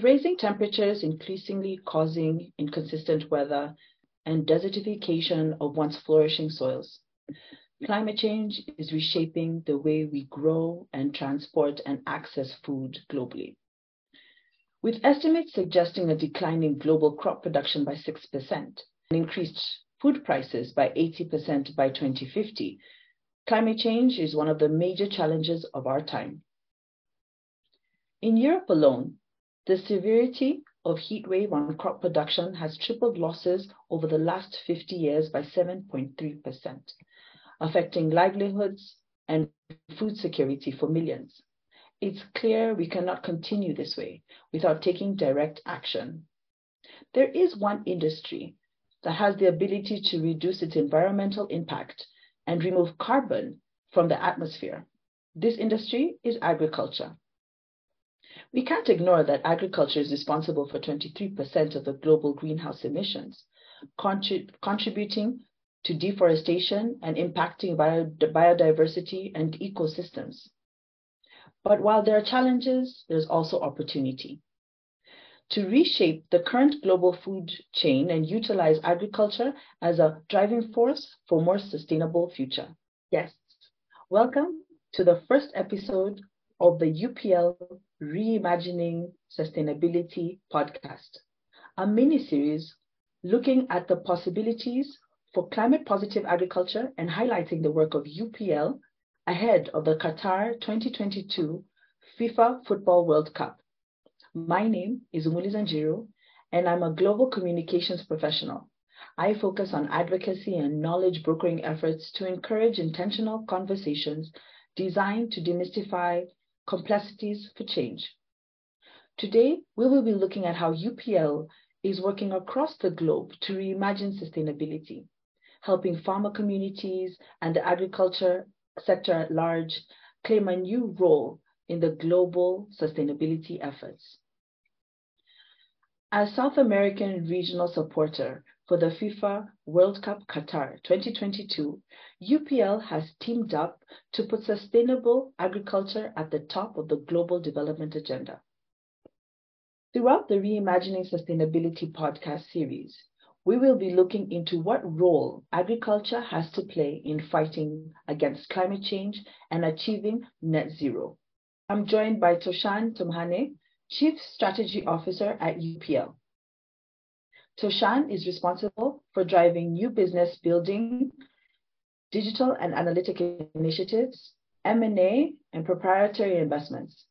With rising temperatures increasingly causing inconsistent weather and desertification of once flourishing soils, climate change is reshaping the way we grow and transport and access food globally. With estimates suggesting a decline in global crop production by 6% and increased food prices by 80% by 2050, climate change is one of the major challenges of our time. In Europe alone, the severity of heat wave on crop production has tripled losses over the last 50 years by 7.3%, affecting livelihoods and food security for millions. It's clear we cannot continue this way without taking direct action. There is one industry that has the ability to reduce its environmental impact and remove carbon from the atmosphere. This industry is agriculture. We can't ignore that agriculture is responsible for 23% of the global greenhouse emissions, contrib contributing to deforestation and impacting bio biodiversity and ecosystems. But while there are challenges, there's also opportunity. To reshape the current global food chain and utilize agriculture as a driving force for a more sustainable future. Yes, welcome to the first episode of the UPL Reimagining Sustainability podcast, a mini series looking at the possibilities for climate positive agriculture and highlighting the work of UPL ahead of the Qatar 2022 FIFA Football World Cup. My name is Umuli Zanjiru, and I'm a global communications professional. I focus on advocacy and knowledge brokering efforts to encourage intentional conversations designed to demystify complexities for change. Today, we will be looking at how UPL is working across the globe to reimagine sustainability, helping farmer communities and the agriculture sector at large claim a new role in the global sustainability efforts. As South American regional supporter for the FIFA World Cup Qatar 2022, UPL has teamed up to put sustainable agriculture at the top of the global development agenda. Throughout the Reimagining Sustainability podcast series, we will be looking into what role agriculture has to play in fighting against climate change and achieving net zero. I'm joined by Toshan Tomhane, Chief Strategy Officer at UPL. Toshan is responsible for driving new business building, digital and analytic initiatives, M&A, and proprietary investments.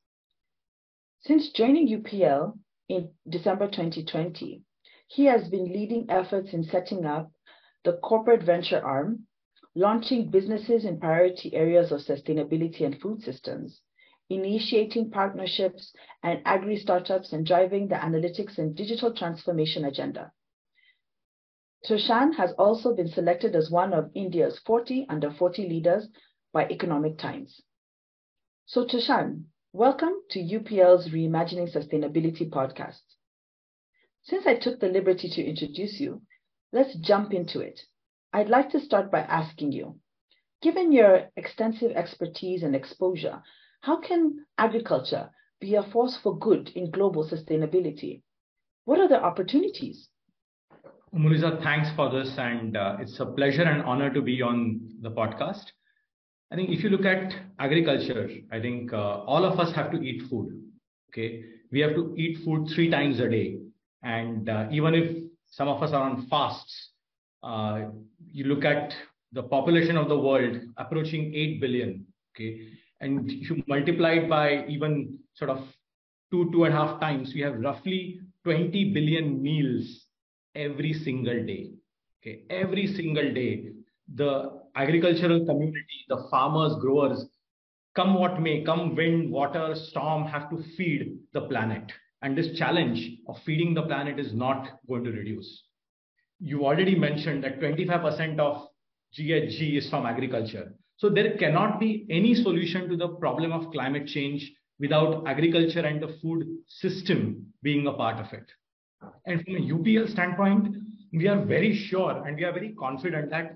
Since joining UPL in December 2020, he has been leading efforts in setting up the corporate venture arm, launching businesses in priority areas of sustainability and food systems, initiating partnerships and agri startups, and driving the analytics and digital transformation agenda. Toshan has also been selected as one of India's 40 under 40 leaders by Economic Times. So Toshan, welcome to UPL's Reimagining Sustainability podcast. Since I took the liberty to introduce you, let's jump into it. I'd like to start by asking you, given your extensive expertise and exposure, how can agriculture be a force for good in global sustainability? What are the opportunities? Muliza, thanks for this, and uh, it's a pleasure and honor to be on the podcast. I think if you look at agriculture, I think uh, all of us have to eat food. Okay, we have to eat food three times a day, and uh, even if some of us are on fasts, uh, you look at the population of the world approaching 8 billion. Okay, and if you multiply it by even sort of two two and a half times, we have roughly 20 billion meals every single day. Okay, every single day, the agricultural community, the farmers, growers, come what may, come wind, water, storm, have to feed the planet. And this challenge of feeding the planet is not going to reduce. You already mentioned that 25% of GHG is from agriculture. So there cannot be any solution to the problem of climate change without agriculture and the food system being a part of it. And from a UPL standpoint, we are very sure and we are very confident that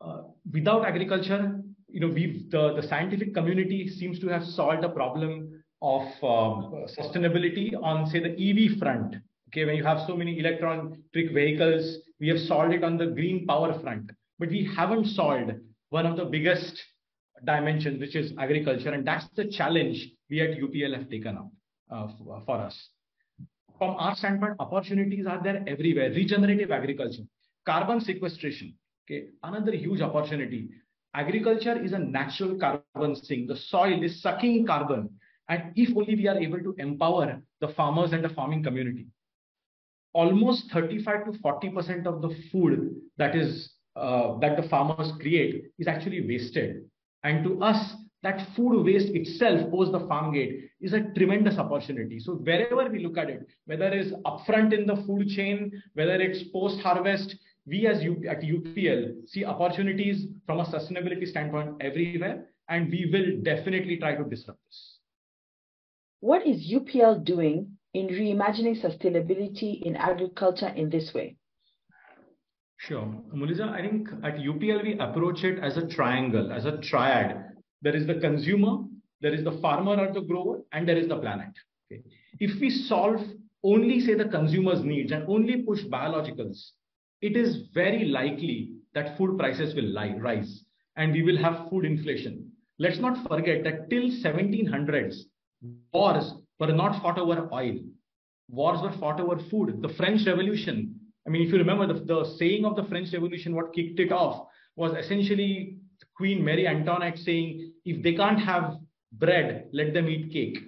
uh, without agriculture, you know, we've the, the scientific community seems to have solved the problem of um, sustainability on, say, the EV front. Okay, when you have so many electric vehicles, we have solved it on the green power front, but we haven't solved one of the biggest dimensions, which is agriculture, and that's the challenge we at UPL have taken up uh, for us. From our standpoint, opportunities are there everywhere. Regenerative agriculture, carbon sequestration, okay, another huge opportunity. Agriculture is a natural carbon sink. The soil is sucking carbon. And if only we are able to empower the farmers and the farming community, almost 35 to 40% of the food that is uh, that the farmers create is actually wasted. And to us, that food waste itself post the farm gate is a tremendous opportunity. So wherever we look at it, whether it's upfront in the food chain, whether it's post harvest, we as U- at UPL see opportunities from a sustainability standpoint everywhere, and we will definitely try to disrupt this. What is UPL doing in reimagining sustainability in agriculture in this way? Sure. Mulisa, I think at UPL we approach it as a triangle, as a triad. There is the consumer, there is the farmer or the grower, and there is the planet. Okay. If we solve only say the consumer's needs and only push biologicals, it is very likely that food prices will rise and we will have food inflation. Let's not forget that till 1700s, wars were not fought over oil. Wars were fought over food. The French Revolution, I mean, if you remember the, the saying of the French Revolution, what kicked it off was essentially Queen Mary Antoinette saying, if they can't have bread, let them eat cake.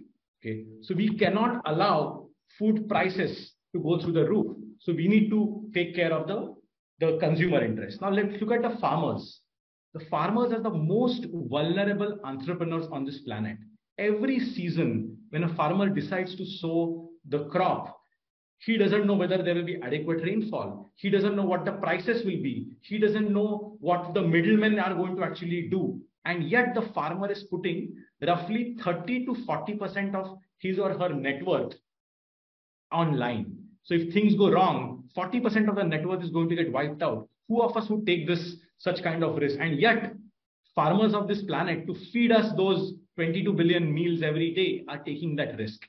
Okay. So we cannot allow food prices to go through the roof. So we need to take care of the, the consumer interest. Now let's look at the farmers. The farmers are the most vulnerable entrepreneurs on this planet. Every season, when a farmer decides to sow the crop, he doesn't know whether there will be adequate rainfall. He doesn't know what the prices will be. He doesn't know what the middlemen are going to actually do. And yet the farmer is putting roughly 30 to 40% of his or her net worth online. So if things go wrong, 40% of the net worth is going to get wiped out. Who of us would take this such kind of risk? And yet, farmers of this planet to feed us those 22 billion meals every day are taking that risk.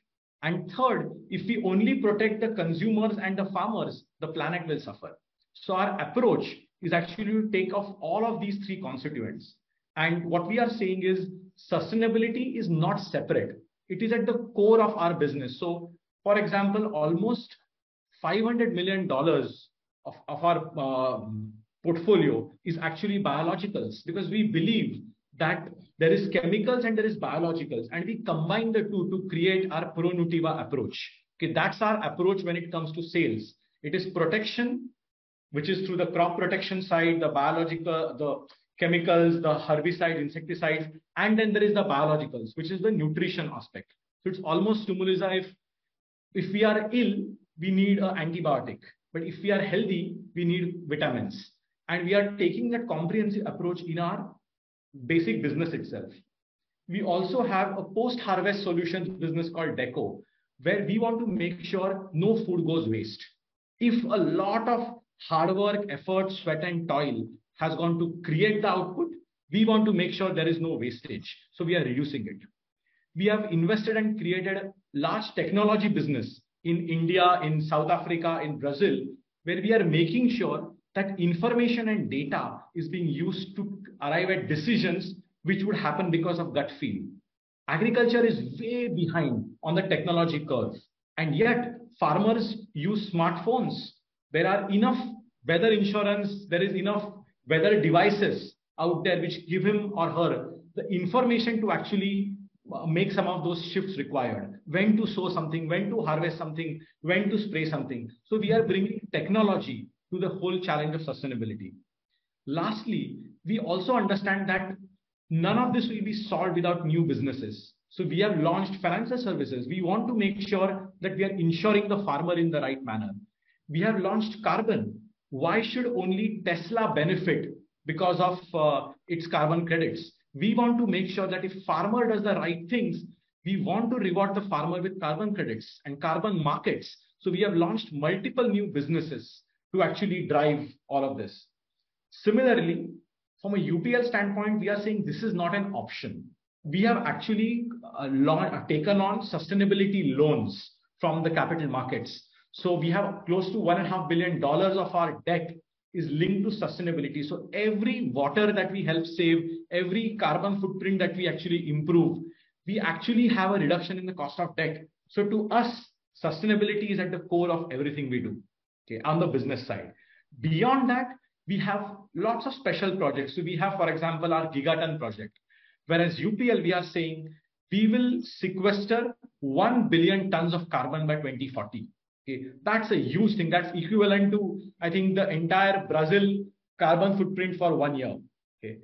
And third, if we only protect the consumers and the farmers, the planet will suffer. So our approach is actually to take off all of these three constituents. And what we are saying is sustainability is not separate. It is at the core of our business. So for example, almost $500 million of, of our uh, portfolio is actually biologicals because we believe that there is chemicals and there is biologicals and we combine the two to create our ProNutiva approach. Okay that's our approach when it comes to sales. It is protection which is through the crop protection side the biological the chemicals the herbicides insecticides and then there is the biologicals which is the nutrition aspect. So it's almost stimulus if if we are ill we need an antibiotic. But if we are healthy we need vitamins. And we are taking that comprehensive approach in our basic business itself. We also have a post-harvest solutions business called Decco, where we want to make sure no food goes waste. If a lot of hard work, effort, sweat, and toil has gone to create the output, we want to make sure there is no wastage. So we are reducing it. We have invested and created a large technology business in India, in South Africa, in Brazil, where we are making sure that information and data is being used to arrive at decisions which would happen because of gut feel. Agriculture is way behind on the technology curve. And yet, farmers use smartphones. There are enough weather insurance, there is enough weather devices out there which give him or her the information to actually uh, make some of those shifts required when to sow something when to harvest something when to spray something so we are bringing technology to the whole challenge of sustainability. Lastly, we also understand that none of this will be solved without new businesses. So we have launched financial services. We want to make sure that we are insuring the farmer in the right manner. We have launched carbon. Why should only Tesla benefit because of uh, its carbon credits? We want to make sure that if farmer does the right things, we want to reward the farmer with carbon credits and carbon markets. So we have launched multiple new businesses to actually drive all of this. Similarly, from a UPL standpoint, we are saying this is not an option. we have actually uh, uh, taken on sustainability loans from the capital markets. So we have close to one and a half billion dollars of our debt is linked to sustainability. So every water that we help save, every carbon footprint that we actually improve, we actually have a reduction in the cost of debt. So to us, sustainability is at the core of everything we do okay, on the business side. Beyond that, we have lots of special projects. So we have, for example, our Gigaton project. Whereas UPL, we are saying we will sequester 1 billion tons of carbon by 2040. Okay, that's a huge thing. That's equivalent to, I think, the entire Brazil carbon footprint for one year. Okay,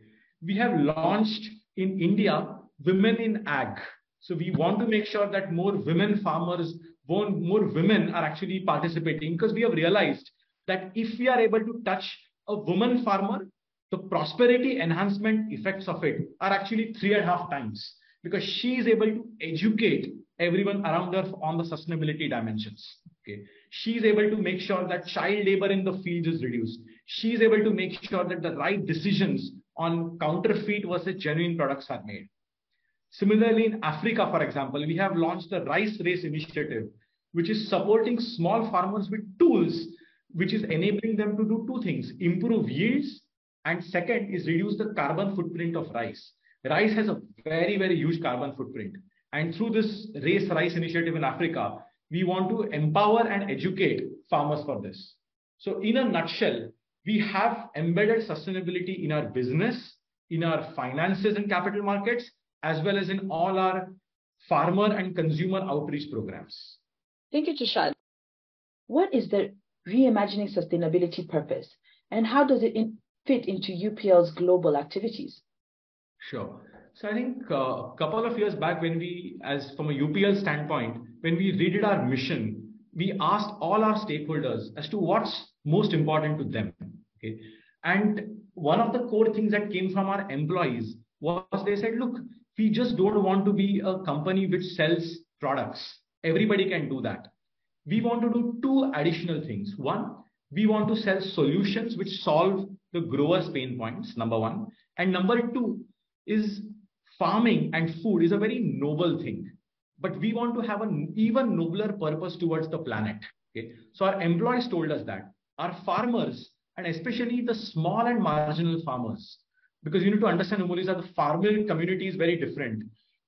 we have launched in India women in ag. So we want to make sure that more women farmers, more, more women are actually participating because we have realized that if we are able to touch a woman farmer, the prosperity enhancement effects of it are actually three and a half times because she is able to educate everyone around her on the sustainability dimensions. Okay. She is able to make sure that child labor in the fields is reduced. She is able to make sure that the right decisions on counterfeit versus genuine products are made. Similarly, in Africa, for example, we have launched the Rice Race Initiative, which is supporting small farmers with tools, which is enabling them to do two things, improve yields, and second is reduce the carbon footprint of rice. Rice has a very, very huge carbon footprint. And through this Race Rice initiative in Africa, we want to empower and educate farmers for this. So in a nutshell, we have embedded sustainability in our business, in our finances and capital markets, as well as in all our farmer and consumer outreach programs. Thank you, Tushar. What is the reimagining sustainability purpose and how does it in fit into UPL's global activities? Sure. So I think uh, a couple of years back when we, as from a UPL standpoint, when we redid our mission, we asked all our stakeholders as to what's most important to them. Okay. And one of the core things that came from our employees was they said, look, we just don't want to be a company which sells products. Everybody can do that. We want to do two additional things. One, we want to sell solutions which solve the growers' pain points, number one. And number two is farming and food is a very noble thing, but we want to have an even nobler purpose towards the planet. Okay, so our employees told us that our farmers and especially the small and marginal farmers, because you need to understand, Umuli, that the farming community is very different.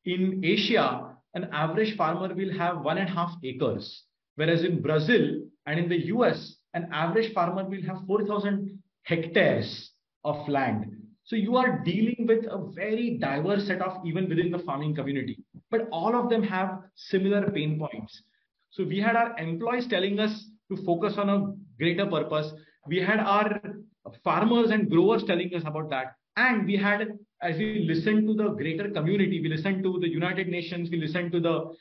In Asia, an average farmer will have one and a half acres, whereas in Brazil and in the US, an average farmer will have 4,000 hectares of land. So you are dealing with a very diverse set of even within the farming community, but all of them have similar pain points. So we had our employees telling us to focus on a greater purpose. We had our farmers and growers telling us about that. And we had, as we listened to the greater community, we listened to the United Nations, we listened to the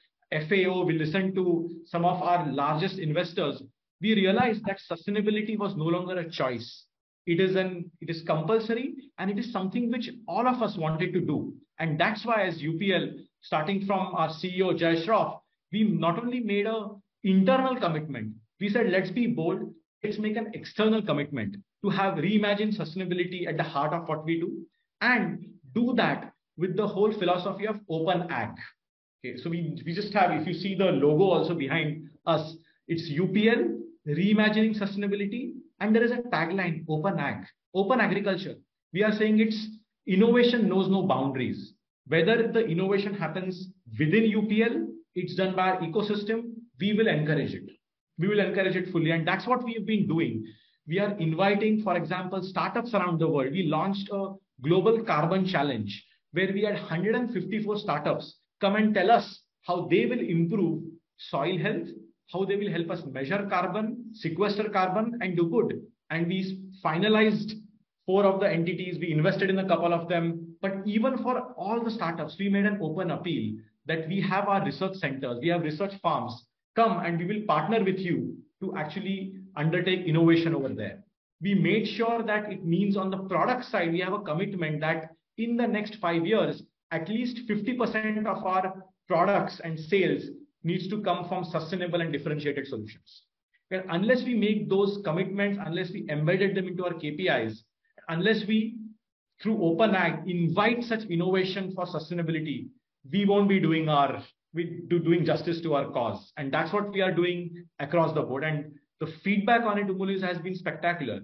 FAO, we listened to some of our largest investors. We realized that sustainability was no longer a choice it is an it is compulsory and it is something which all of us wanted to do and that's why as upl starting from our ceo Jai Shroff we not only made a internal commitment we said let's be bold let's make an external commitment to have reimagined sustainability at the heart of what we do and do that with the whole philosophy of open ag okay so we, we just have if you see the logo also behind us it's upl reimagining sustainability and there is a tagline, open ag, open agriculture. We are saying it's innovation knows no boundaries. Whether the innovation happens within UPL, it's done by our ecosystem, we will encourage it. We will encourage it fully. And that's what we've been doing. We are inviting, for example, startups around the world. We launched a global carbon challenge where we had 154 startups come and tell us how they will improve soil health, how they will help us measure carbon, sequester carbon, and do good. And we finalized four of the entities. We invested in a couple of them. But even for all the startups, we made an open appeal that we have our research centers, we have research farms. Come and we will partner with you to actually undertake innovation over there. We made sure that it means on the product side, we have a commitment that in the next five years, at least 50% of our products and sales needs to come from sustainable and differentiated solutions. And unless we make those commitments, unless we embedded them into our KPIs, unless we through open ag invite such innovation for sustainability, we won't be doing our we do doing justice to our cause. And that's what we are doing across the board. And the feedback on it, Umulis, has been spectacular.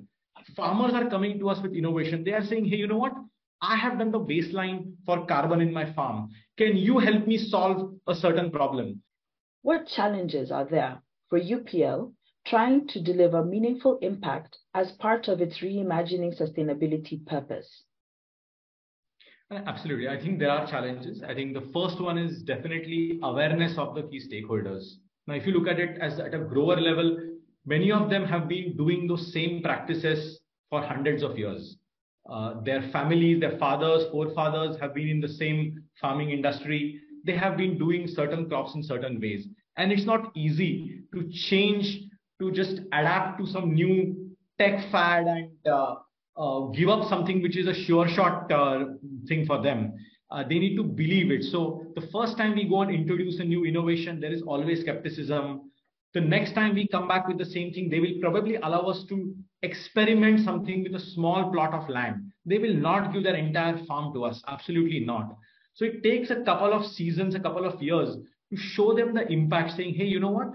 Farmers are coming to us with innovation. They are saying, hey, you know what? I have done the baseline for carbon in my farm. Can you help me solve a certain problem? What challenges are there for UPL trying to deliver meaningful impact as part of its reimagining sustainability purpose? Absolutely. I think there are challenges. I think the first one is definitely awareness of the key stakeholders. Now, if you look at it as at a grower level, many of them have been doing those same practices for hundreds of years. Uh, their families, their fathers, forefathers have been in the same farming industry. They have been doing certain crops in certain ways. And it's not easy to change, to just adapt to some new tech fad and uh, uh, give up something which is a sure shot uh, thing for them. Uh, they need to believe it. So the first time we go and introduce a new innovation, there is always skepticism. The next time we come back with the same thing, they will probably allow us to experiment something with a small plot of land. They will not give their entire farm to us. Absolutely not. So it takes a couple of seasons, a couple of years to show them the impact, saying, hey, you know what?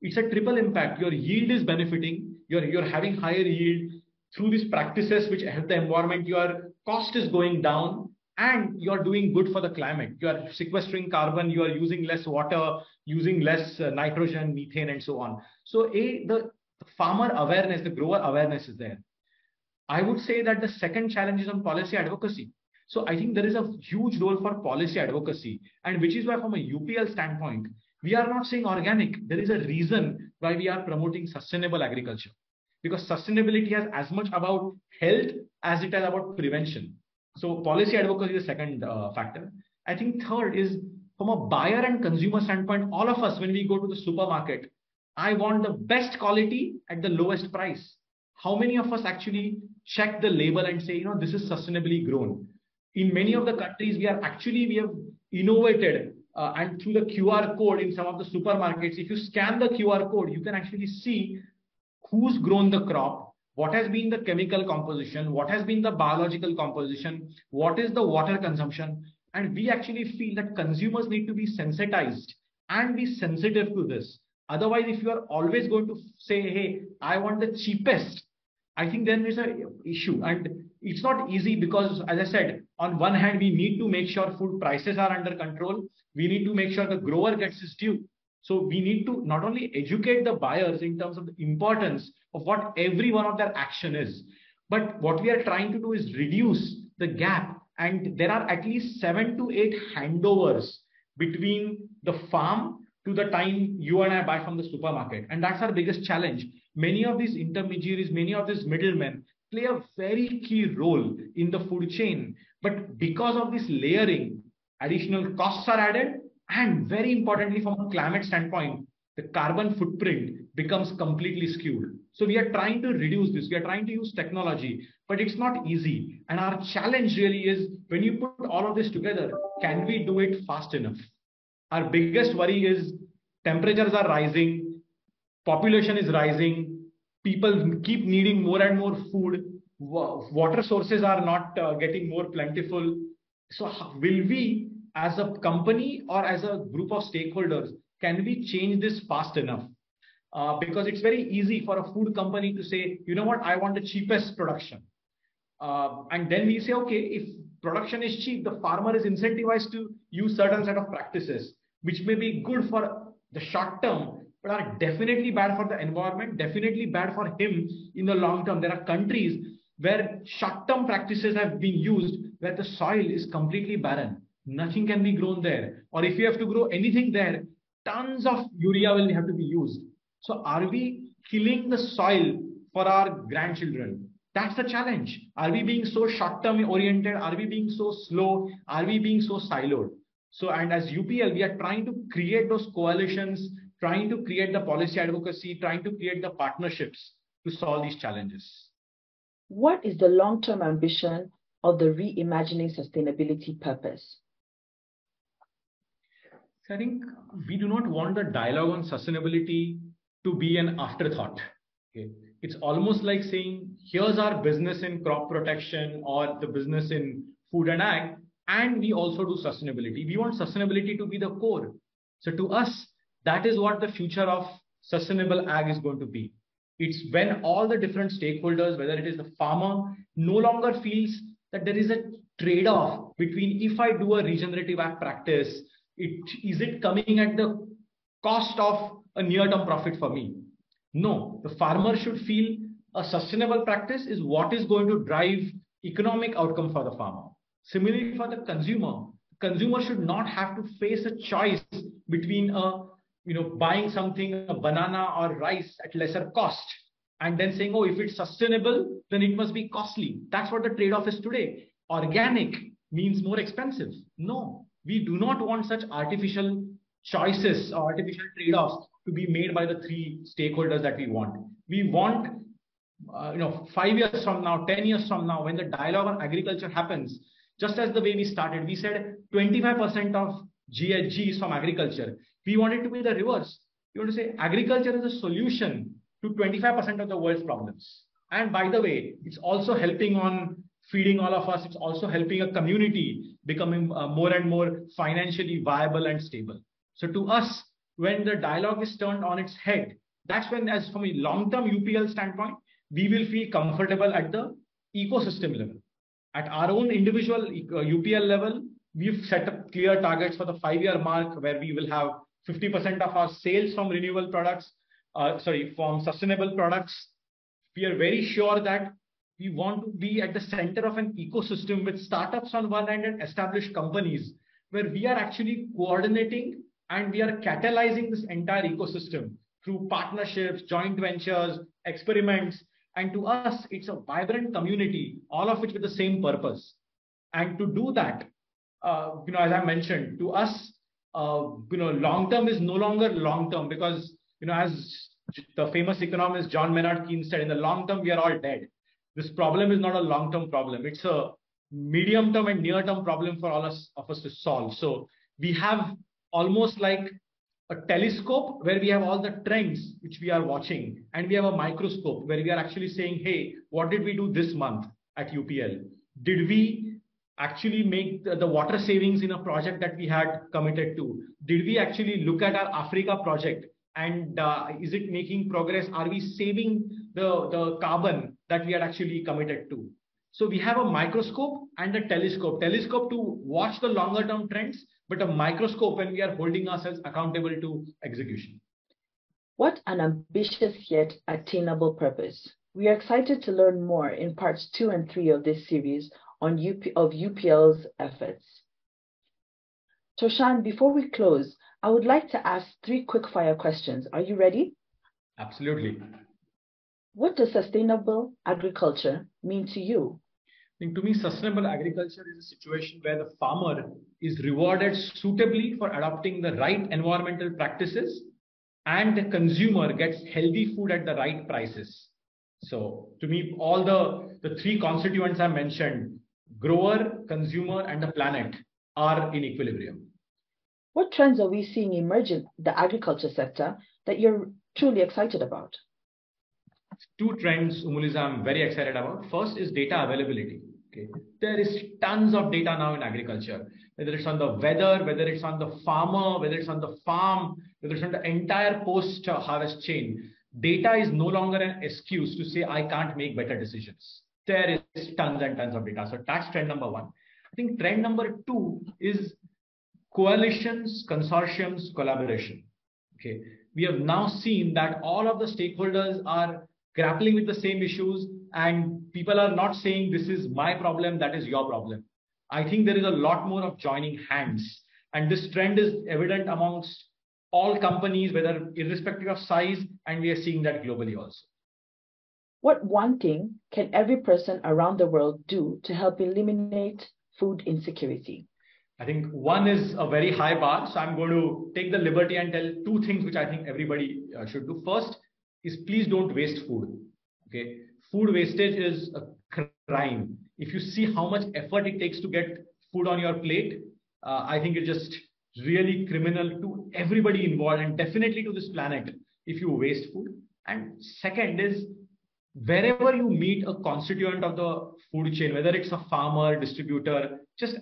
It's a triple impact. Your yield is benefiting. You're, you're having higher yield through these practices which help the environment. Your cost is going down and you're doing good for the climate. You are sequestering carbon. You are using less water, using less uh, nitrogen, methane, and so on. So a the farmer awareness, the grower awareness is there. I would say that the second challenge is on policy advocacy. So I think there is a huge role for policy advocacy, and which is why, from a UPL standpoint, we are not saying organic. There is a reason why we are promoting sustainable agriculture, because sustainability has as much about health as it has about prevention. So policy advocacy is the second uh, factor. I think third is from a buyer and consumer standpoint, all of us, when we go to the supermarket, I want the best quality at the lowest price. How many of us actually check the label and say, you know, this is sustainably grown? In many of the countries, we are actually, we have innovated uh, and through the QR code in some of the supermarkets, if you scan the QR code, you can actually see who's grown the crop, what has been the chemical composition, what has been the biological composition, what is the water consumption. And we actually feel that consumers need to be sensitized and be sensitive to this. Otherwise, if you are always going to say, hey, I want the cheapest, I think then there's an issue. And it's not easy because, as I said, on one hand, we need to make sure food prices are under control. We need to make sure the grower gets his due. So we need to not only educate the buyers in terms of the importance of what every one of their action is, but what we are trying to do is reduce the gap. And there are at least seven to eight handovers between the farm to the time you and I buy from the supermarket. And that's our biggest challenge. Many of these intermediaries, many of these middlemen play a very key role in the food chain. But because of this layering, additional costs are added. And very importantly, from a climate standpoint, the carbon footprint becomes completely skewed. So we are trying to reduce this. We are trying to use technology, but it's not easy. And our challenge really is when you put all of this together, can we do it fast enough? Our biggest worry is temperatures are rising, population is rising, people keep needing more and more food, water sources are not uh, getting more plentiful. So, will we, as a company or as a group of stakeholders, can we change this fast enough? Uh, because it's very easy for a food company to say, you know what, I want the cheapest production. Uh, and then we say, okay, if production is cheap, the farmer is incentivized to use certain set of practices which may be good for the short term, but are definitely bad for the environment, definitely bad for him in the long term. There are countries where short term practices have been used where the soil is completely barren. Nothing can be grown there. Or if you have to grow anything there, tons of urea will have to be used. So are we killing the soil for our grandchildren? That's the challenge. Are we being so short term oriented? Are we being so slow? Are we being so siloed? So, and as UPL, we are trying to create those coalitions, trying to create the policy advocacy, trying to create the partnerships to solve these challenges. What is the long term ambition of the reimagining sustainability purpose? I think we do not want the dialogue on sustainability to be an afterthought. Okay. it's almost like saying, here's our business in crop protection or the business in food and ag, and we also do sustainability. We want sustainability to be the core. So to us, that is what the future of sustainable ag is going to be. It's when all the different stakeholders, whether it is the farmer, no longer feels that there is a trade-off between if I do a regenerative ag practice, it is it coming at the cost of a near-term profit for me? No, the farmer should feel a sustainable practice is what is going to drive economic outcome for the farmer. Similarly, for the consumer, consumer should not have to face a choice between a you know buying something a banana or rice at lesser cost and then saying oh if it's sustainable then it must be costly. That's what the trade-off is today. Organic means more expensive. No we do not want such artificial choices or artificial trade-offs to be made by the three stakeholders that we want. We want, uh, you know, five years from now, 10 years from now, when the dialogue on agriculture happens, just as the way we started, we said 25% of GHG is from agriculture. We want it to be the reverse. We want to say agriculture is a solution to 25% of the world's problems. And by the way, it's also helping on feeding all of us. It's also helping a community becoming uh, more and more financially viable and stable. So to us, when the dialogue is turned on its head, that's when, as from a long-term UPL standpoint, we will feel comfortable at the ecosystem level. At our own individual UPL uh, level, we've set up clear targets for the five-year mark where we will have 50% of our sales from renewable products, uh, sorry, from sustainable products. We are very sure that we want to be at the center of an ecosystem with startups on one hand and established companies where we are actually coordinating and we are catalyzing this entire ecosystem through partnerships, joint ventures, experiments. And to us, it's a vibrant community, all of which with the same purpose. And to do that, uh, you know, as I mentioned, to us, uh, you know, long term is no longer long term because, you know, as the famous economist John Maynard Keynes said, in the long term, we are all dead. This problem is not a long term problem. It's a medium term and near term problem for all us, of us to solve. So we have almost like a telescope where we have all the trends which we are watching. And we have a microscope where we are actually saying hey what did we do this month at upl did we actually make the, the, water savings in a project that we had committed to? Did we actually look at our africa project? And uh, is it making progress? Are we saving the, the carbon that we had actually committed to so we have a microscope and a telescope telescope to watch the longer term trends but a microscope when we are holding ourselves accountable to execution. What an ambitious yet attainable purpose. We are excited to learn more in parts two and three of this series on UP, of UPL's efforts. Toshan, before we close, I would like to ask three quick fire questions. Are you ready? Absolutely. What does sustainable agriculture mean to you? think to me, sustainable agriculture is a situation where the farmer is rewarded suitably for adopting the right environmental practices and the consumer gets healthy food at the right prices. So to me, all the, the three constituents I mentioned, grower, consumer, and the planet are in equilibrium. What trends are we seeing emerge in the agriculture sector that you're truly excited about? Two trends, Umuliza, I'm very excited about. First is data availability. Okay. There is tons of data now in agriculture, whether it's on the weather, whether it's on the farmer, whether it's on the farm, whether it's on the entire post harvest chain. Data is no longer an excuse to say, I can't make better decisions. There is tons and tons of data. So that's trend number one. I think trend number two is coalitions, consortiums, collaboration. Okay. We have now seen that all of the stakeholders are grappling with the same issues and people are not saying this is my problem, that is your problem. I think there is a lot more of joining hands. And this trend is evident amongst all companies, whether irrespective of size, and we are seeing that globally also. What one thing can every person around the world do to help eliminate food insecurity? I think one is a very high bar. So I'm going to take the liberty and tell two things which I think everybody uh, should do. First is please don't waste food. Okay food wastage is a crime. If you see how much effort it takes to get food on your plate, uh, I think it's just really criminal to everybody involved and definitely to this planet if you waste food. And second is wherever you meet a constituent of the food chain, whether it's a farmer, distributor, just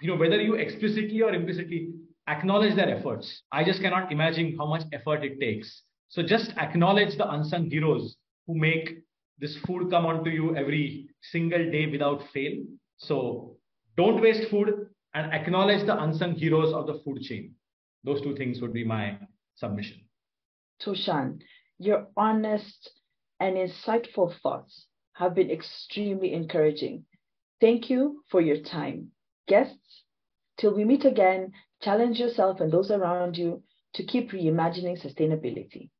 you know, whether you explicitly or implicitly acknowledge their efforts. I just cannot imagine how much effort it takes. So just acknowledge the unsung heroes who make this food come onto you every single day without fail. So don't waste food and acknowledge the unsung heroes of the food chain. Those two things would be my submission. Toshan, your honest and insightful thoughts have been extremely encouraging. Thank you for your time. Guests, till we meet again, challenge yourself and those around you to keep reimagining sustainability.